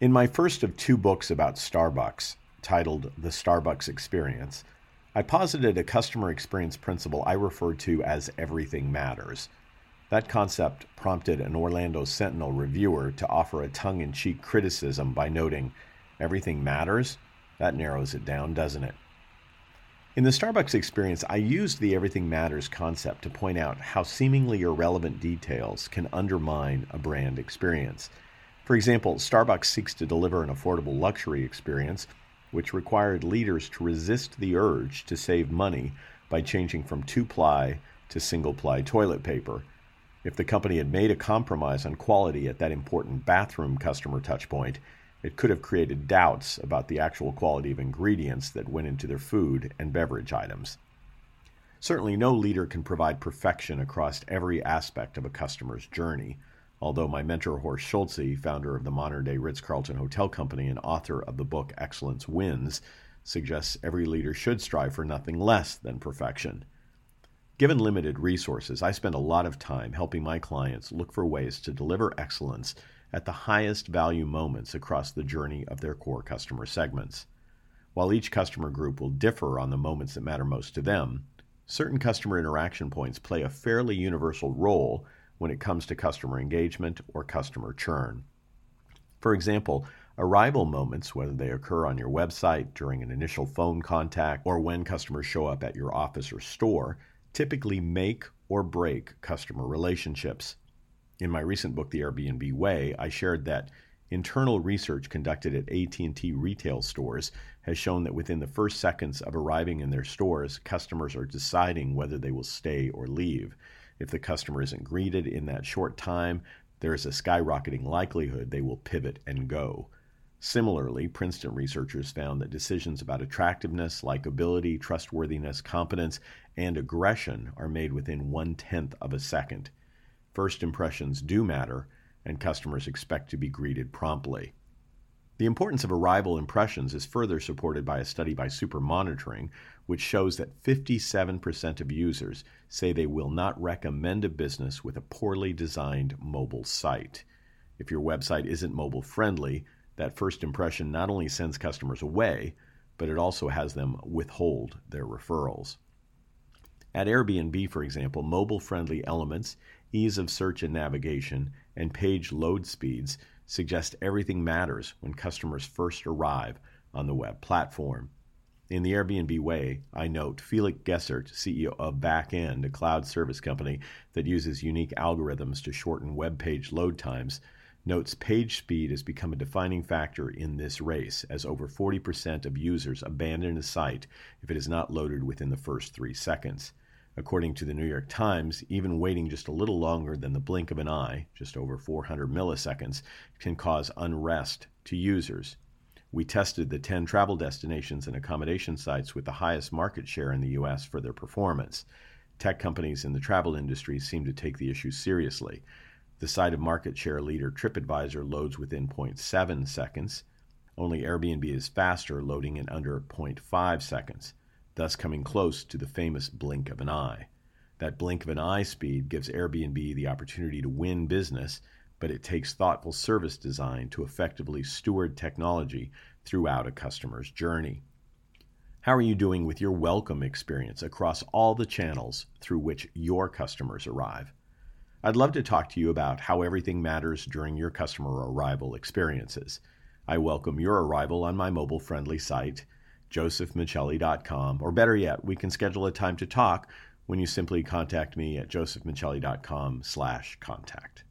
In my first of two books about Starbucks, titled The Starbucks Experience, I posited a customer experience principle I refer to as everything matters. That concept prompted an Orlando Sentinel reviewer to offer a tongue in cheek criticism by noting, Everything matters? That narrows it down, doesn't it? In the Starbucks experience, I used the everything matters concept to point out how seemingly irrelevant details can undermine a brand experience. For example, Starbucks seeks to deliver an affordable luxury experience which required leaders to resist the urge to save money by changing from two ply to single ply toilet paper. If the company had made a compromise on quality at that important bathroom customer touchpoint, it could have created doubts about the actual quality of ingredients that went into their food and beverage items. Certainly, no leader can provide perfection across every aspect of a customer's journey. Although my mentor, Horst Schulze, founder of the modern day Ritz Carlton Hotel Company and author of the book Excellence Wins, suggests every leader should strive for nothing less than perfection. Given limited resources, I spend a lot of time helping my clients look for ways to deliver excellence at the highest value moments across the journey of their core customer segments. While each customer group will differ on the moments that matter most to them, certain customer interaction points play a fairly universal role when it comes to customer engagement or customer churn. For example, arrival moments, whether they occur on your website, during an initial phone contact, or when customers show up at your office or store, typically make or break customer relationships. In my recent book The Airbnb Way, I shared that internal research conducted at AT&T retail stores has shown that within the first seconds of arriving in their stores, customers are deciding whether they will stay or leave. If the customer isn't greeted in that short time, there is a skyrocketing likelihood they will pivot and go. Similarly, Princeton researchers found that decisions about attractiveness, likability, trustworthiness, competence, and aggression are made within one tenth of a second. First impressions do matter, and customers expect to be greeted promptly. The importance of arrival impressions is further supported by a study by Super Monitoring, which shows that 57% of users say they will not recommend a business with a poorly designed mobile site. If your website isn't mobile friendly, that first impression not only sends customers away, but it also has them withhold their referrals. At Airbnb, for example, mobile friendly elements, ease of search and navigation, and page load speeds suggest everything matters when customers first arrive on the web platform. In the Airbnb way, I note Felix Gessert, CEO of Baqend, a cloud service company that uses unique algorithms to shorten web page load times, notes page speed has become a defining factor in this race, as over 40% of users abandon a site if it is not loaded within the first three seconds. According to the New York Times, even waiting just a little longer than the blink of an eye, just over 400 milliseconds, can cause unrest to users. We tested the 10 travel destinations and accommodation sites with the highest market share in the U.S. for their performance. Tech companies in the travel industry seem to take the issue seriously. The site of market share leader TripAdvisor loads within 0.7 seconds. Only Airbnb is faster, loading in under 0.5 seconds thus coming close to the famous blink of an eye. That blink of an eye speed gives Airbnb the opportunity to win business, but it takes thoughtful service design to effectively steward technology throughout a customer's journey. How are you doing with your welcome experience across all the channels through which your customers arrive? I'd love to talk to you about how everything matters during your customer arrival experiences. I welcome your arrival on my mobile friendly site josephmichelli.com. Or better yet, we can schedule a time to talk when you simply contact me at josephmichelli.com slash contact.